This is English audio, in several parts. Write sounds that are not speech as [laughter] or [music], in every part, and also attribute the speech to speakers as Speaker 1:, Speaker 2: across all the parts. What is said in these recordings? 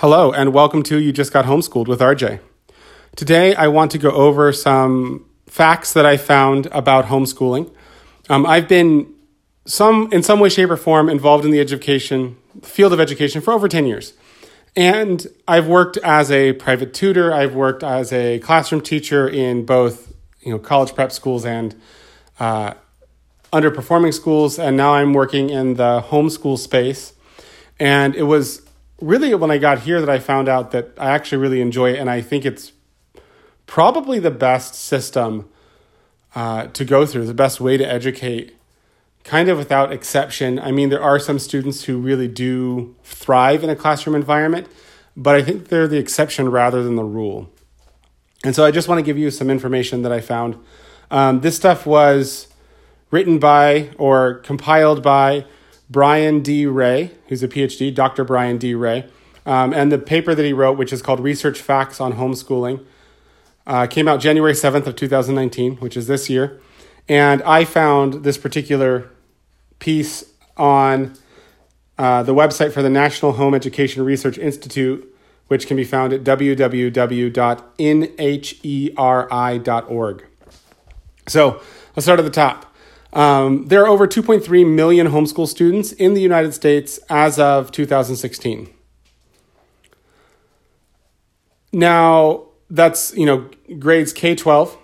Speaker 1: Hello, and welcome to You Just Got Homeschooled with RJ. Today, I want to go over some facts that I found about homeschooling. Um, I've been some, in some way, shape, or form involved in the education field of education for over 10 years. And I've worked as a private tutor, I've worked as a classroom teacher in both you know, college prep schools and uh, underperforming schools, and now I'm working in the homeschool space. And it was really when I got here that I found out that I actually really enjoy it, and I think it's probably the best system uh, to go through, the best way to educate, kind of without exception. I mean, there are some students who really do thrive in a classroom environment, but I think they're the exception rather than the rule. And so I just want to give you some information that I found. Um, this stuff was written by or compiled by Brian D. Ray, who's a PhD, Dr. Brian D. Ray. Um, and the paper that he wrote, which is called Research Facts on Homeschooling, uh, came out January 7th of 2019, which is this year. And I found this particular piece on uh, the website for the National Home Education Research Institute, which can be found at www.nheri.org. So let's start at the top. Um, there are over 2.3 million homeschool students in the United States as of 2016. Now, that's, you know, grades K 12,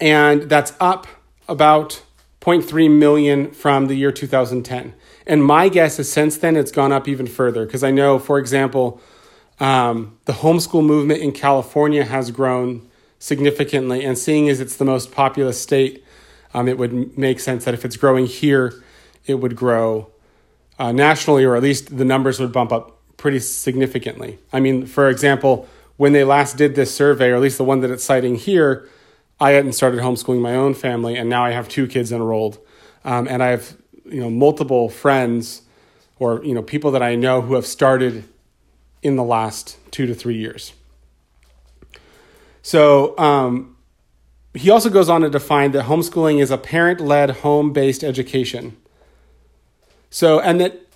Speaker 1: and that's up about 0.3 million from the year 2010. And my guess is since then it's gone up even further because I know, for example, um, the homeschool movement in California has grown significantly. And seeing as it's the most populous state, um, it would make sense that if it's growing here, it would grow uh, nationally, or at least the numbers would bump up pretty significantly. I mean, for example, when they last did this survey, or at least the one that it's citing here, I hadn't started homeschooling my own family, and now I have two kids enrolled, um, and I have you know multiple friends or you know people that I know who have started in the last two to three years. So um, he also goes on to define that homeschooling is a parent led home based education. So, and that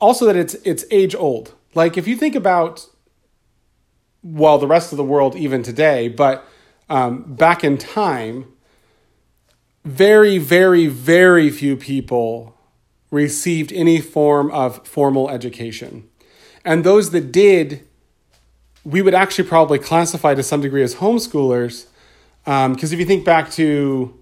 Speaker 1: also that it's it's age old. Like if you think about well, the rest of the world even today, but um, back in time, very, very, very few people received any form of formal education. And those that did, we would actually probably classify to some degree as homeschoolers because um, if you think back to,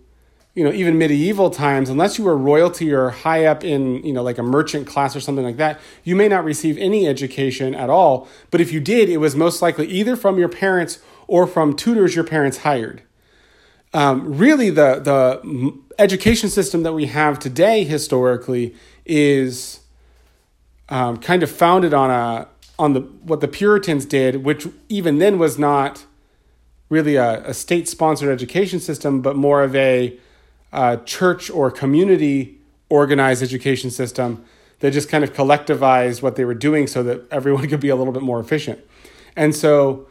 Speaker 1: you know, even medieval times, unless you were royalty or high up in, you know, like a merchant class or something like that, you may not receive any education at all. But if you did, it was most likely either from your parents or from tutors your parents hired. Um, really, the the education system that we have today historically is um, kind of founded on a on the what the Puritans did, which even then was not really a, a state sponsored education system, but more of a church or community organized education system that just kind of collectivized what they were doing so that everyone [laughs] could be a little bit more efficient. And so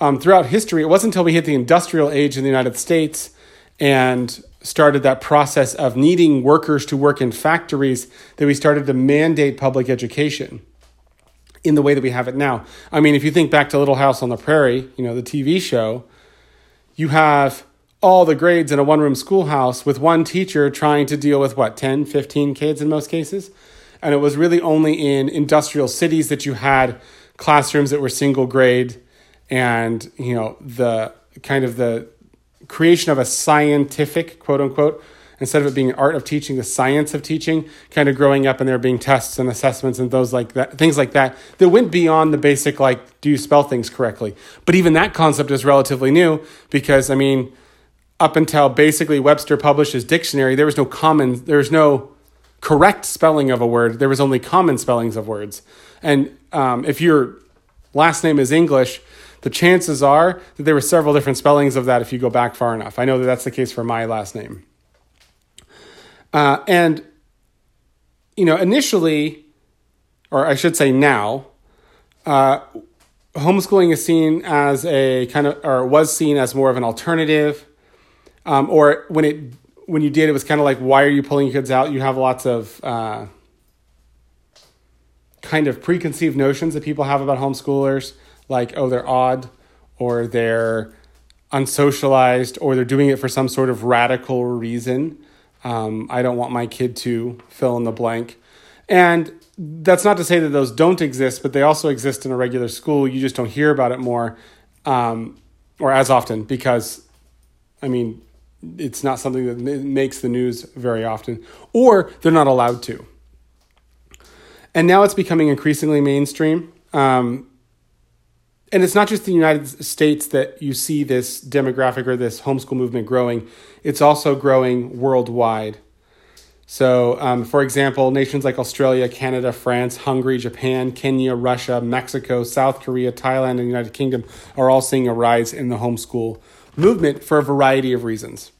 Speaker 1: um, throughout history, it wasn't until we hit the industrial age in the United States and started that process of needing workers to work in factories that we started to mandate public education in the way that we have it now. I mean, if you think back to Little House on the Prairie, you know, the TV show, you have all the grades in a one room schoolhouse with one teacher trying to deal with what 10 15 kids in most cases? And it was really only in industrial cities that you had classrooms that were single grade and you know the kind of the creation of a scientific quote unquote instead of it being art of teaching the science of teaching kind of growing up and there being tests and assessments and those like that things like that that went beyond the basic like do you spell things correctly. But even that concept is relatively new because i mean up until basically webster published his dictionary there was no common there was no correct spelling of a word. There was only common spellings of words. And um, if your last name is english the chances are that there were several different spellings of that if you go back far enough. I know that that's the case for my last name uh, and, you know, initially, or I should say now, uh, homeschooling is seen as a kind of, or was seen as more of an alternative. Um, or when it, when you did, it was kind of like, why are you pulling kids out? You have lots of uh, kind of preconceived notions that people have about homeschoolers, like, oh, they're odd or they're unsocialized or they're doing it for some sort of radical reason. Um, I don't want my kid to fill in the blank. And that's not to say that those don't exist, but they also exist in a regular school. You just don't hear about it more um, or as often because, I mean, it's not something that makes the news very often, or they're not allowed to. And now it's becoming increasingly mainstream. Um, and it's not just the United States that you see this demographic or this homeschool movement growing, it's also growing worldwide. So, um, for example, nations like Australia, Canada, France, Hungary, Japan, Kenya, Russia, Mexico, South Korea, Thailand, and the United Kingdom are all seeing a rise in the homeschool movement for a variety of reasons.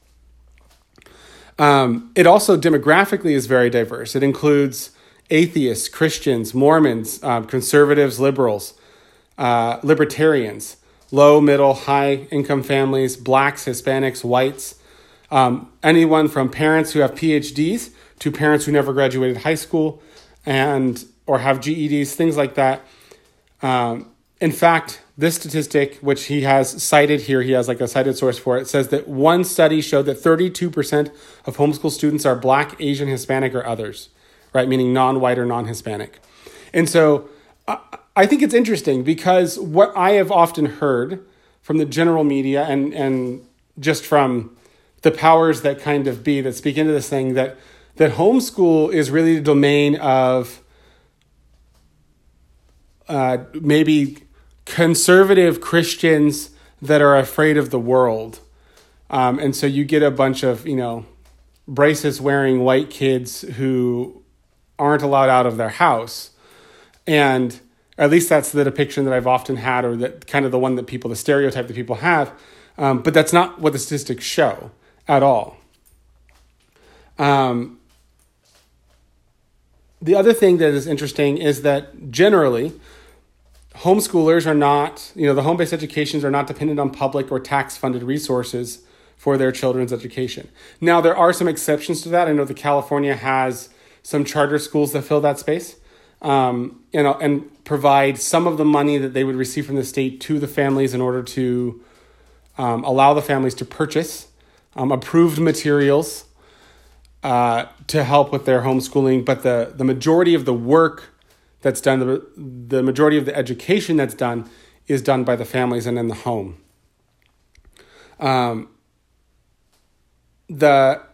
Speaker 1: Um, it also demographically is very diverse. It includes atheists, Christians, Mormons, um, conservatives, liberals, uh, libertarians, low, middle, high income families, blacks, Hispanics, whites, um, anyone from parents who have PhDs to parents who never graduated high school and or have GEDs, things like that. Um, in fact, this statistic, which he has cited here, he has like a cited source for it, says that one study showed that 32% of homeschool students are Black, Asian, Hispanic, or others, right? Meaning non white or non Hispanic. And so I, think it's interesting because what I have often heard from the general media and, and just from the powers that kind of be that speak into this thing that that homeschool is really the domain of uh, maybe conservative Christians that are afraid of the world. Um, and so you get a bunch of, you know, braces wearing white kids who aren't allowed out of their house. And at least that's the depiction that I've often had, or that kind of the one that people, the stereotype that people have. Um, but that's not what the statistics show at all. Um, the other thing that is interesting is that generally, homeschoolers are not, you know, the home based educations are not dependent on public or tax funded resources for their children's education. Now, there are some exceptions to that. I know that California has some charter schools that fill that space um, and, and provide some of the money that they would receive from the state to the families in order to um, allow the families to purchase um, approved materials uh, to help with their homeschooling. But the, the majority of the work that's done, the, the majority of the education that's done, is done by the families and in the home. Um, the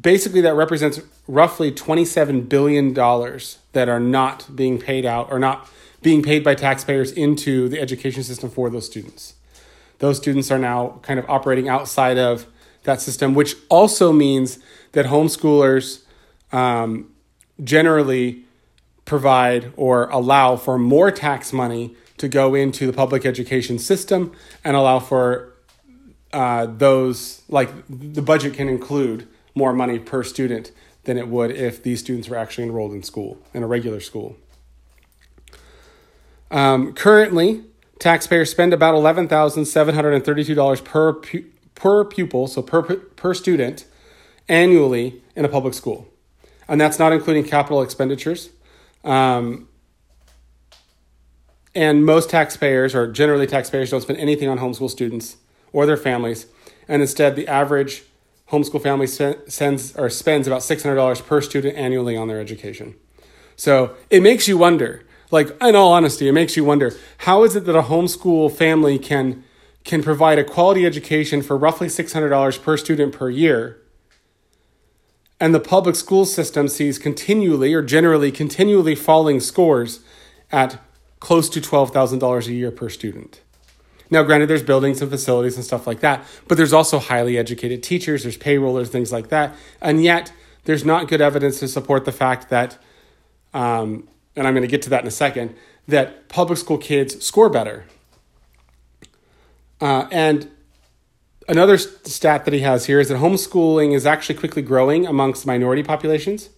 Speaker 1: basically that represents roughly 27 billion dollars that are not being paid out or not being paid by taxpayers into the education system for those students. Those students are now kind of operating outside of that system, which also means that homeschoolers um, generally provide or allow for more tax money to go into the public education system and allow for uh, those, like the budget can include more money per student than it would if these students were actually enrolled in school, in a regular school. Um, currently, taxpayers spend about $11,732 per, pu- per pupil, so per, per student, annually in a public school. And that's not including capital expenditures. Um, and most taxpayers, or generally taxpayers, don't spend anything on homeschool students or their families. And instead, the average homeschool family sends or spends about $600 per student annually on their education. So it makes you wonder, like in all honesty, it makes you wonder how is it that a homeschool family can can provide a quality education for roughly $600 per student per year and the public school system sees continually or generally continually falling scores at close to $12,000 a year per student. Now, granted, there's buildings and facilities and stuff like that, but there's also highly educated teachers, there's payrollers, things like that. And yet, there's not good evidence to support the fact that, um, and I'm going to get to that in a second, that public school kids score better. Uh, and another stat that he has here is that homeschooling is actually quickly growing amongst minority populations.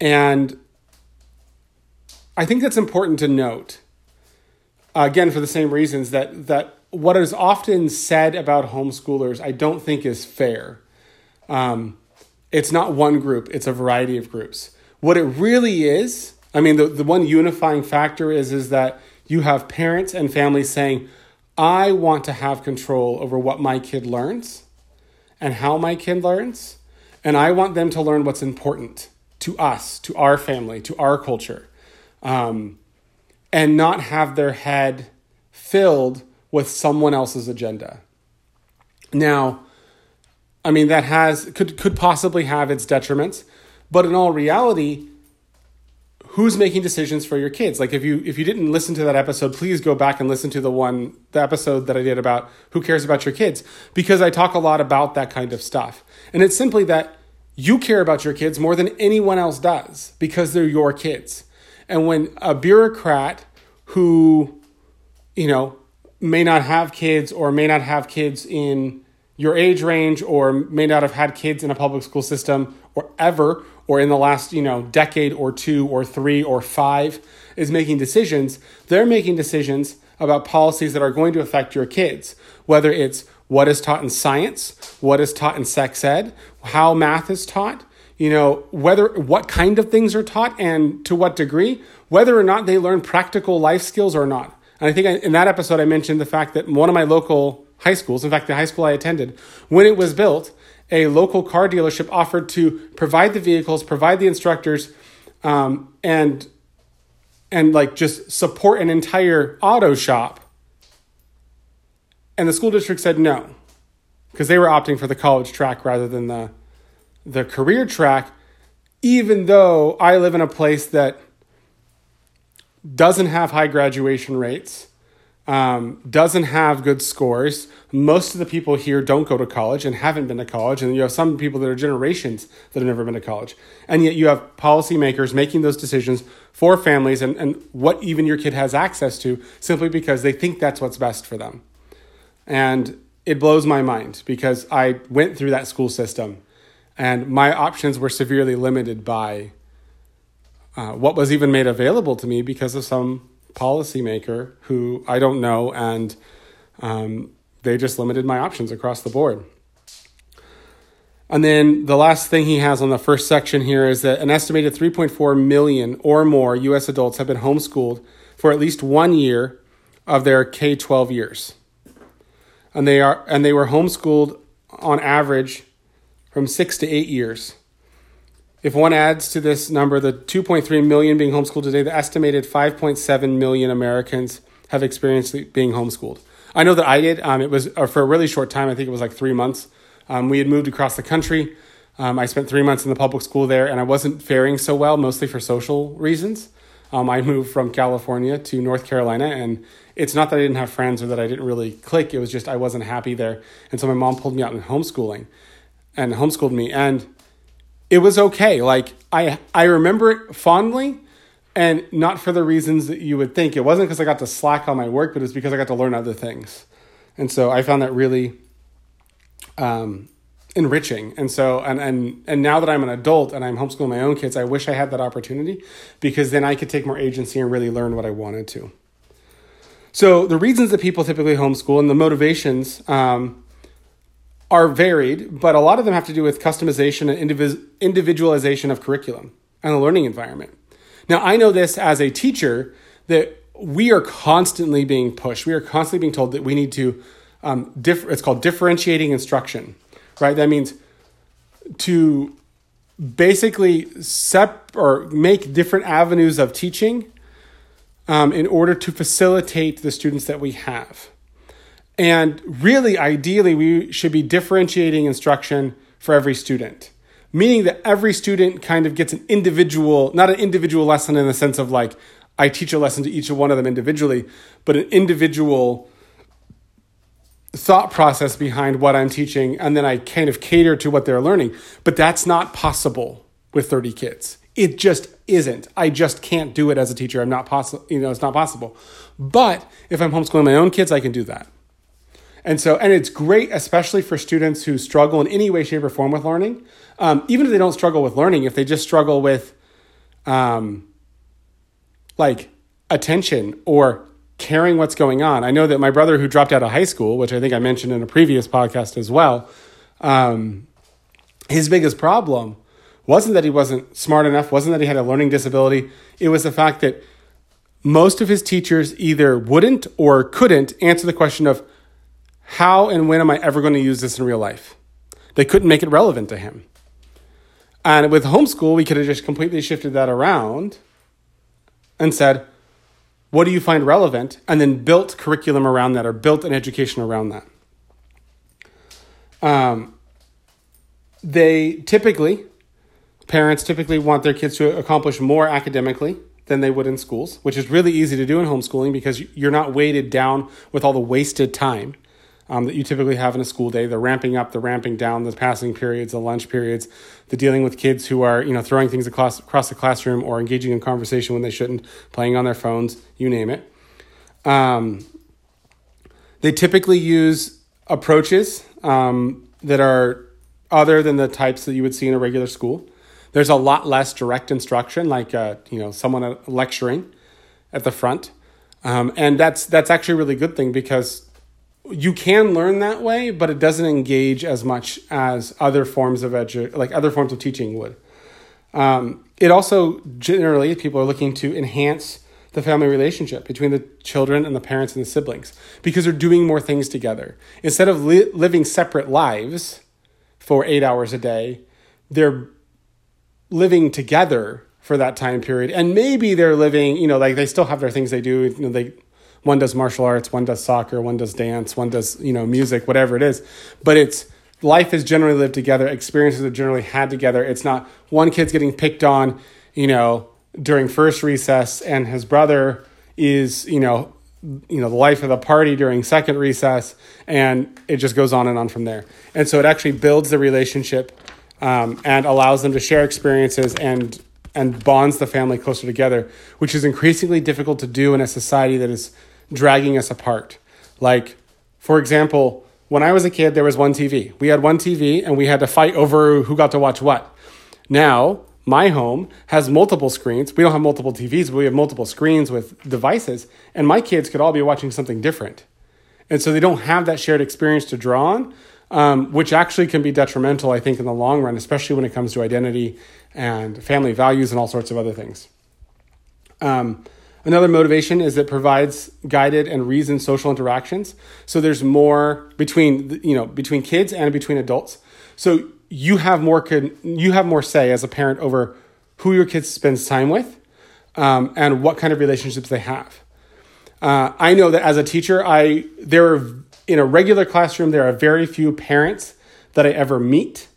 Speaker 1: And I think that's important to note. Uh, again, for the same reasons that, that what is often said about homeschoolers, I don't think is fair. Um, it's not one group, it's a variety of groups. What it really is, I mean, the, the one unifying factor is, is that you have parents and families saying, I want to have control over what my kid learns and how my kid learns, and I want them to learn what's important to us, to our family, to our culture, um, and not have their head filled with someone else's agenda. Now, I mean that has could could possibly have its detriments, but in all reality, who's making decisions for your kids? Like if you if you didn't listen to that episode please go back and listen to the one the episode that i did about who cares about your kids because i talk a lot about that kind of stuff. And it's simply that you care about your kids more than anyone else does because they're your kids and when a bureaucrat who you know may not have kids or may not have kids in your age range or may not have had kids in a public school system or ever or in the last you know decade or two or three or five is making decisions they're making decisions about policies that are going to affect your kids. Whether it's what is taught in science what is taught in sex ed how math is taught you know whether what kind of things are taught and to what degree whether or not they learn practical life skills or not and i think in that episode i mentioned the fact that one of my local high schools in fact the high school i attended when it was built a local car dealership offered to provide the vehicles, provide the instructors, um, and and like just support an entire auto shop. And the school district said no, because they were opting for the college track rather than the the career track. Even though I live in a place that doesn't have high graduation rates, um, doesn't have good scores. Most of the people here don't go to college and haven't been to college, and you have some people that are generations that have never been to college. And yet you have policymakers making those decisions for families and, and what even your kid has access to simply because they think that's what's best for them. And it blows my mind because I went through that school system and my options were severely limited by uh, what was even made available to me because of some policymaker who I don't know, and um, they just limited my options across the board. And then the last thing he has on the first section here is that an estimated 3.4 million or more US adults have been homeschooled for at least one year of their K 12 years. And they, are, and they were homeschooled on average from six to eight years. If one adds to this number the 2.3 million being homeschooled today, the estimated 5.7 million Americans have experienced being homeschooled. I know that I did. Um, it was uh, for a really short time. I think it was like three months. Um, we had moved across the country. Um, I spent three months in the public school there, and I wasn't faring so well, mostly for social reasons. Um, I moved from California to North Carolina, and it's not that I didn't have friends or that I didn't really click. It was just I wasn't happy there, and so my mom pulled me out in homeschooling, and homeschooled me. And it was okay. Like I I remember it fondly and not for the reasons that you would think. It wasn't because I got to slack on my work, but it was because I got to learn other things. And so I found that really um, enriching. And so and and and now that I'm an adult and I'm homeschooling my own kids, I wish I had that opportunity because then I could take more agency and really learn what I wanted to. So the reasons that people typically homeschool and the motivations um, are varied, but a lot of them have to do with customization and individual individualization of curriculum and the learning environment. Now, I know this as a teacher that we are constantly being pushed. We are constantly being told that we need to, um, it's called differentiating instruction, right? That means to basically sep- or make different avenues of teaching um, in order to facilitate the students that we have. And really, ideally, we should be differentiating instruction for every student, meaning that every student kind of gets an individual, not an individual lesson in the sense of like, I teach a lesson to each one of them individually, but an individual thought process behind what I'm teaching, and then I kind of cater to what they're learning. But that's not possible with 30 kids. It just isn't. I just can't do it as a teacher. I'm not possible, you know, it's not possible. But if I'm homeschooling my own kids, I can do that. And so, and it's great, especially for students who struggle in any way, shape, or form with learning. Um, even if they don't struggle with learning, if they just struggle with, um, like attention or caring what's going on. I know that my brother who dropped out of high school, which I think I mentioned in a previous podcast as well, um, his biggest problem wasn't that he wasn't smart enough, wasn't that he had a learning disability. It was the fact that most of his teachers either wouldn't or couldn't answer the question of how and when am I ever going to use this in real life? They couldn't make it relevant to him. And with homeschool, we could have just completely shifted that around and said, what do you find relevant? And then built curriculum around that or built an education around that. Um, they typically, parents typically want their kids to accomplish more academically than they would in schools, which is really easy to do in homeschooling because you're not weighted down with all the wasted time um, that you typically have in a school day. The ramping up the ramping down the passing periods the lunch periods the dealing with kids who are you know throwing things across, across the classroom or engaging in conversation when they shouldn't playing on their phones you name it. Um, they typically use approaches um, that are other than the types that you would see in a regular school. There's a lot less direct instruction like uh, you know someone lecturing at the front. Um, and that's that's actually a really good thing because you can learn that way, but it doesn't engage as much as other forms of edu- like other forms of teaching would. Um, it also generally people are looking to enhance the family relationship between the children and the parents and the siblings because they're doing more things together instead of li- living separate lives for eight hours a day. They're living together for that time period, and maybe they're living. You know, like they still have their things they do. You know, they one does martial arts, one does soccer, one does dance, one does, you know, music, whatever it is. But it's life is generally lived together, experiences are generally had together. It's not one kid's getting picked on, you know, during first recess and his brother is, you know, you know, the life of the party during second recess, and it just goes on and on from there. And so it actually builds the relationship um, and allows them to share experiences and and bonds the family closer together, which is increasingly difficult to do in a society that is dragging us apart. Like, for example, when I was a kid, there was one TV. We had one TV and we had to fight over who got to watch what. Now, my home has multiple screens. We don't have multiple TVs, but we have multiple screens with devices, and my kids could all be watching something different. And so they don't have that shared experience to draw on, um, which actually can be detrimental, I think, in the long run, especially when it comes to identity and family values and all sorts of other things. Um, Another motivation is it provides guided and reasoned social interactions. So there's more between you know between kids and between adults. So you have more can you have more say as a parent over who your kids spends time with um, and what kind of relationships they have. Uh, I know that as a teacher, I there are in a regular classroom there are very few parents that I ever meet.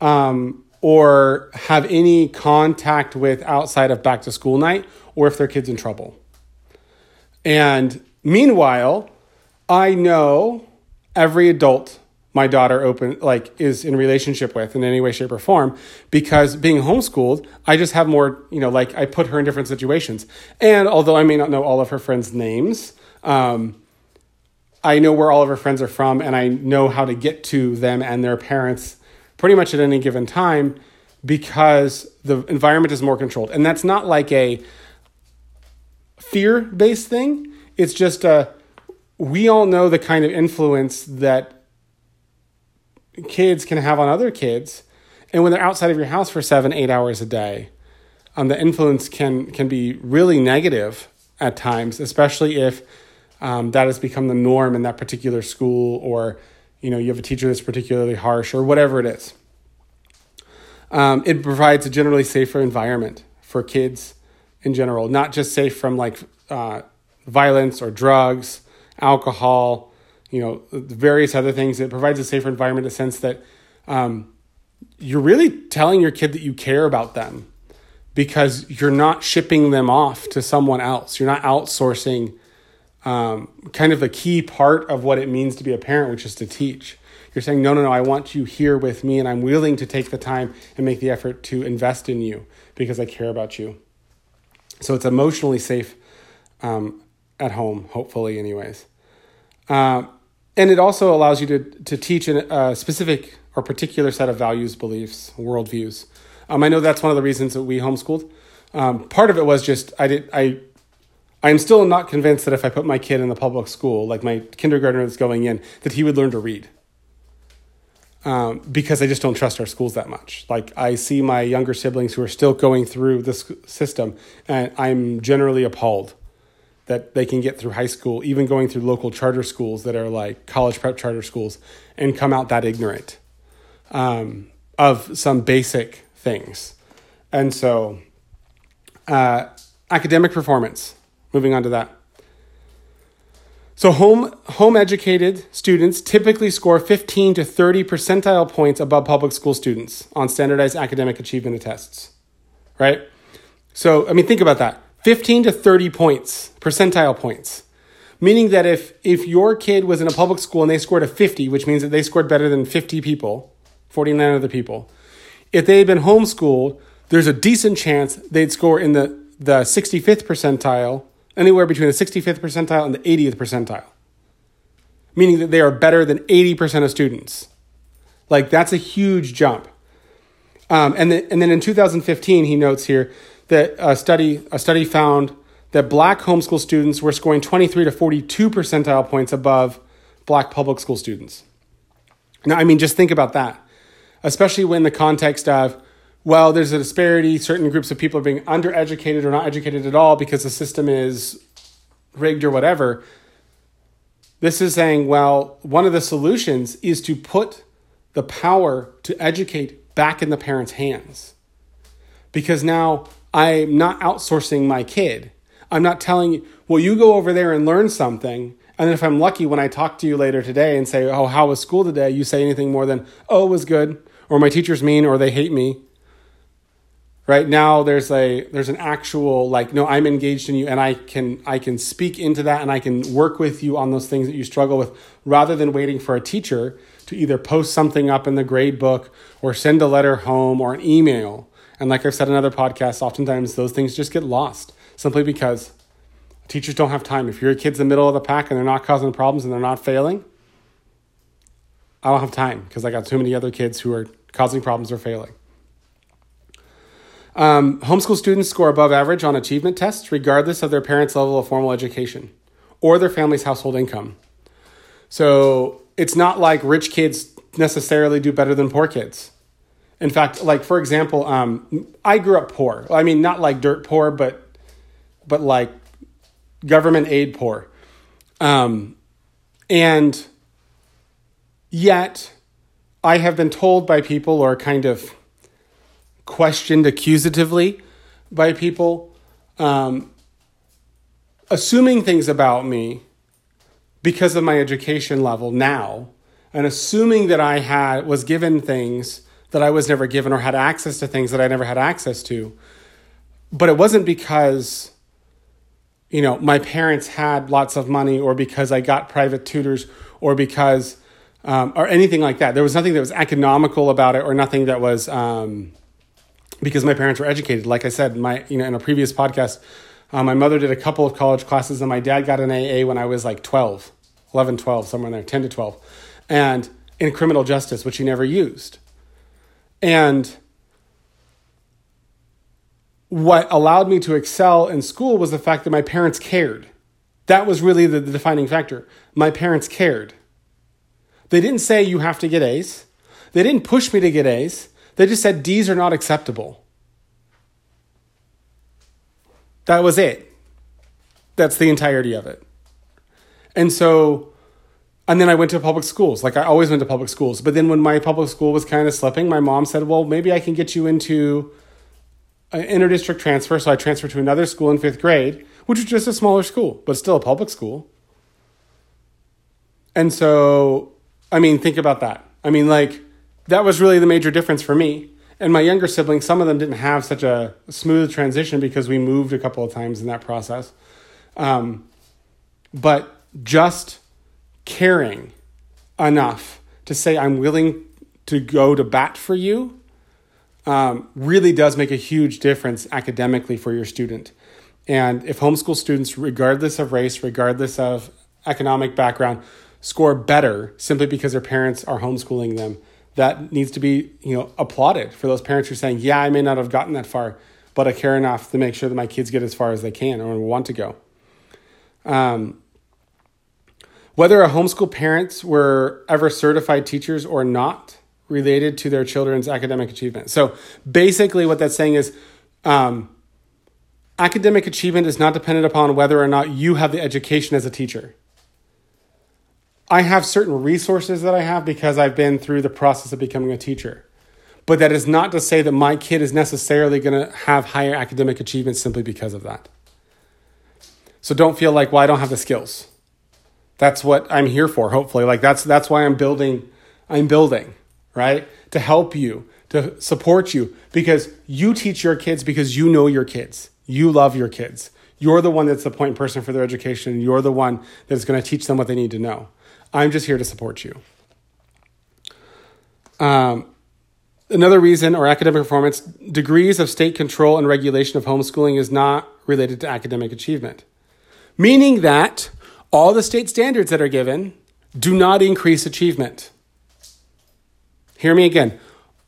Speaker 1: Um, or have any contact with outside of back to school night or if their kid's in trouble. And meanwhile, I know every adult my daughter open like is in relationship with in any way shape or form because being homeschooled i just have more you know like i put her in different situations and although i may not know all of her friends names um, i know where all of her friends are from and i know how to get to them and their parents pretty much at any given time because the environment is more controlled and that's not like a fear based thing. It's just uh, we all know the kind of influence that kids can have on other kids. And when they're outside of your house for seven, eight hours a day, um, the influence can, can be really negative at times, especially if um, that has become the norm in that particular school or you know you have a teacher that's particularly harsh or whatever it is. Um, it provides a generally safer environment for kids in general, not just safe from like uh, violence or drugs, alcohol, you know, various other things. It provides a safer environment in the sense that um, you're really telling your kid that you care about them because you're not shipping them off to someone else. You're not outsourcing um, kind of the key part of what it means to be a parent, which is to teach. You're saying, no, no, no, I want you here with me, and I'm willing to take the time and make the effort to invest in you because I care about you. So it's emotionally safe um, at home, hopefully, anyways. Uh, and it also allows you to, to teach a specific or particular set of values, beliefs, worldviews. Um, I know that's one of the reasons that we homeschooled. Um, part of it was just I did I I'm still not convinced that if I put my kid in the public school, like my kindergartner that's going in, that he would learn to read. um, because I just don't trust our schools that much. Like I see my younger siblings who are still going through this system, and I'm generally appalled that they can get through high school, even going through local charter schools that are like college prep charter schools, and come out that ignorant um, of some basic things. And so, uh, academic performance. Moving on to that. So home home educated students typically score 15 to 30 percentile points above public school students on standardized academic achievement tests. Right? So, I mean think about that. 15 to 30 points, percentile points. Meaning that if if your kid was in a public school and they scored a 50, which means that they scored better than 50 people, 49 other people, if they had been homeschooled, there's a decent chance they'd score in the, the 65th percentile anywhere between the 65th percentile and the 80th percentile, meaning that they are better than 80% of students. Like, that's a huge jump. Um, and, then, and then in 2015, he notes here that a study, a study found that black homeschool students were scoring 23 to 42 percentile points above black public school students. Now, I mean, just think about that, especially when the context of well, there's a disparity. Certain groups of people are being undereducated or not educated at all because the system is rigged or whatever. This is saying, well, one of the solutions is to put the power to educate back in the parents' hands. Because now I'm not outsourcing my kid. I'm not telling you, well, you go over there and learn something. And if I'm lucky, when I talk to you later today and say, oh, how was school today? You say anything more than, oh, it was good, or my teacher's mean, or they hate me right now there's a there's an actual like no i'm engaged in you and i can i can speak into that and i can work with you on those things that you struggle with rather than waiting for a teacher to either post something up in the grade book or send a letter home or an email. And like i've said in other podcasts oftentimes those things just get lost simply because teachers don't have time. If your kid's in the middle of the pack and they're not causing problems and they're not failing i don't have time because i got too many other kids who are causing problems or failing um, homeschool students score above average on achievement tests, regardless of their parents' level of formal education or their family's household income. So it's not like rich kids necessarily do better than poor kids. In fact, like for example, um, I grew up poor. I mean, not like dirt poor, but but like government aid poor. Um, and yet, I have been told by people or kind of questioned accusatively by people, um, assuming things about me because of my education level now, and assuming that I had was given things that I was never given or had access to things that I never had access to. But it wasn't because you know my parents had lots of money or because I got private tutors or because um, or anything like that. There was nothing that was economical about it or nothing that was um, because my parents were educated. Like I said, my you know in a previous podcast, uh, my mother did a couple of college classes, and my dad got an AA when I was like 12, 11, 12, somewhere in there, 10 to 12, and in criminal justice, which he never used. And what allowed me to excel in school was the fact that my parents cared. That was really the, the defining factor. My parents cared. They didn't say you have to get A's. They didn't push me to get A's. They just said D's are not acceptable. That was it. That's the entirety of it. And so, and then I went to public schools. Like I always went to public schools. But then when my public school was kind of slipping, my mom said, well, maybe I can get you into an interdistrict transfer. So I transferred to another school in fifth grade, which was just a smaller school, but still a public school. And so, I mean, think about that. I mean, like, that was really the major difference for me. And my younger siblings, some of them didn't have such a smooth transition because we moved a couple of times in that process. Um, but just caring enough to say, I'm willing to go to bat for you um, really does make a huge difference academically for your student. And if homeschool students, regardless of race, regardless of economic background, score better simply because their parents are homeschooling them, that needs to be you know applauded for those parents who are saying, yeah, I may not have gotten that far, but I care enough to make sure that my kids get as far as they can or want to go. Um, whether a homeschool parents were ever certified teachers or not, related to their children's academic achievement. So basically, what that's saying is um, academic achievement is not dependent upon whether or not you have the education as a teacher. I have certain resources that I have because I've been through the process of becoming a teacher. But that is not to say that my kid is necessarily going to have higher academic achievements simply because of that. So don't feel like, well, I don't have the skills. That's what I'm here for, hopefully. Like that's that's why I'm building I'm building, right? To help you, to support you because you teach your kids because you know your kids. You love your kids. You're the one that's the point person for their education. You're the one that's going to teach them what they need to know. I'm just here to support you. Um, another reason, or academic performance, degrees of state control and regulation of homeschooling is not related to academic achievement. Meaning that all the state standards that are given do not increase achievement. Hear me again.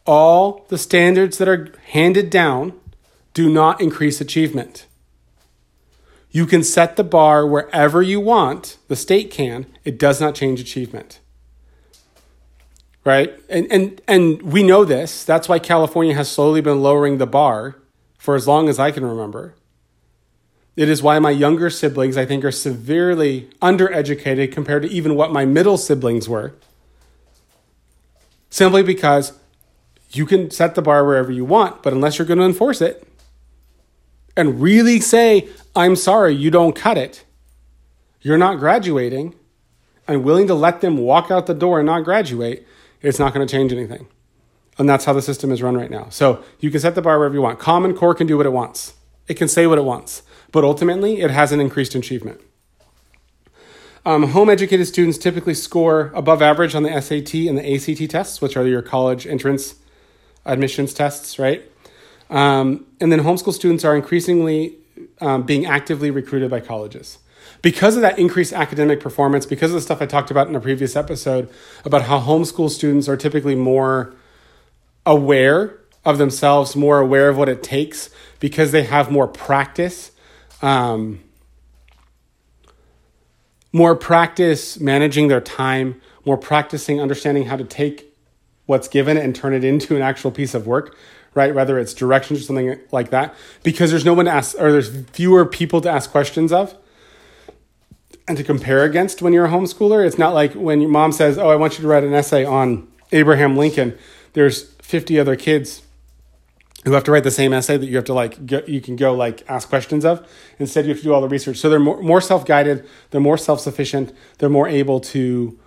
Speaker 1: All the standards that are handed down do not increase achievement. You can set the bar wherever you want, the state can, it does not change achievement. Right? And, and, and we know this. That's why California has slowly been lowering the bar for as long as I can remember. It is why my younger siblings, I think, are severely undereducated compared to even what my middle siblings were. Simply because you can set the bar wherever you want, but unless you're going to enforce it, and really say, I'm sorry, you don't cut it, you're not graduating, and willing to let them walk out the door and not graduate, it's not going to change anything. And that's how the system is run right now. So you can set the bar wherever you want. Common Core can do what it wants, it can say what it wants, but ultimately it has an increased achievement. Um, home educated students typically score above average on the SAT and the ACT tests, which are your college entrance admissions tests, right? Um, and then homeschool students are increasingly um, being actively recruited by colleges. Because of that increased academic performance, because of the stuff I talked about in a previous episode about how homeschool students are typically more aware of themselves, more aware of what it takes, because they have more practice, um, more practice managing their time, more practicing understanding how to take what's given and turn it into an actual piece of work right? Whether it's directions or something like that, because there's no one to ask, or there's fewer people to ask questions of and to compare against when you're a homeschooler. It's not like when your mom says, Oh, I want you to write an essay on Abraham Lincoln. There's 50 other kids who have to write the same essay that you have to like go, you can go like ask questions of instead you have to do all the research so they're more, more self-guided they're more self-sufficient they're more able to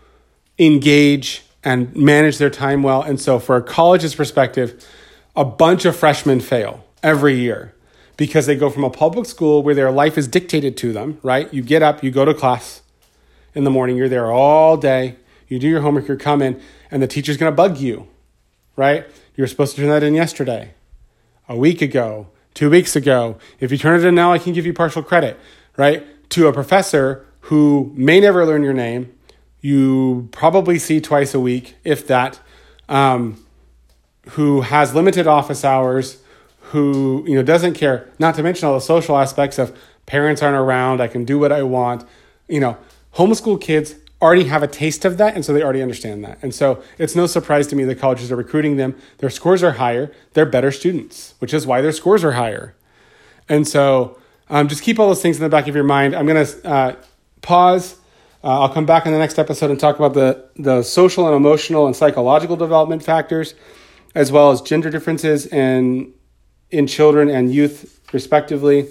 Speaker 1: engage and manage their time well and so for a college's perspective a bunch of freshmen fail every year because they go from a public school where their life is dictated to them, right? You get up, you go to class in the morning, you're there all day, you do your homework, you come in, and the teacher's gonna bug you, right? You were supposed to turn that in yesterday, a week ago, two weeks ago. If you turn it in now, I can give you partial credit, right? To a professor who may never learn your name, you probably see twice a week, if that. Um, who has limited office hours, who you know doesn't care. Not to mention all the social aspects of parents aren't around. I can do what I want. You know, homeschool kids already have a taste of that, and so they already understand that. And so it's no surprise to me that colleges are recruiting them. Their scores are higher. They're better students, which is why their scores are higher. And so um, just keep all those things in the back of your mind. I'm going to uh, pause. Uh, I'll come back in the next episode and talk about the, the social and emotional and psychological development factors as well as gender differences in, in children and youth, respectively.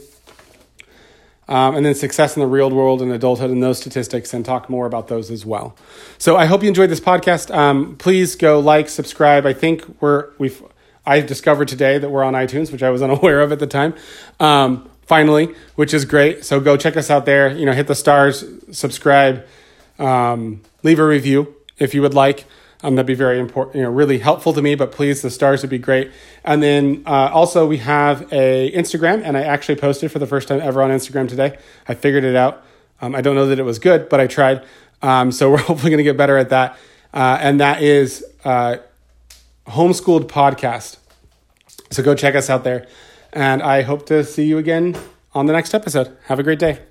Speaker 1: Um, and then success in the real world and adulthood and those statistics and talk more about those as well. So I hope you enjoyed this podcast. Um, please go like, subscribe. I think we're we've I discovered today that we're on iTunes, which I was unaware [laughs] of at the time. Um, finally, which is great. So go check us out there. You know, hit the stars, subscribe, um, leave a review if you would like. Um, that'd be very important, you know, really helpful to me. But please, the stars would be great. And then uh, also we have a Instagram, and I actually posted for the first time ever on Instagram today. I figured it out. Um, I don't know that it was good, but I tried. Um, so [laughs] we're hopefully going to get better at that. Uh, and that is uh, homeschooled podcast. So go check us out there. And I hope to see you again on the next episode. Have a great day.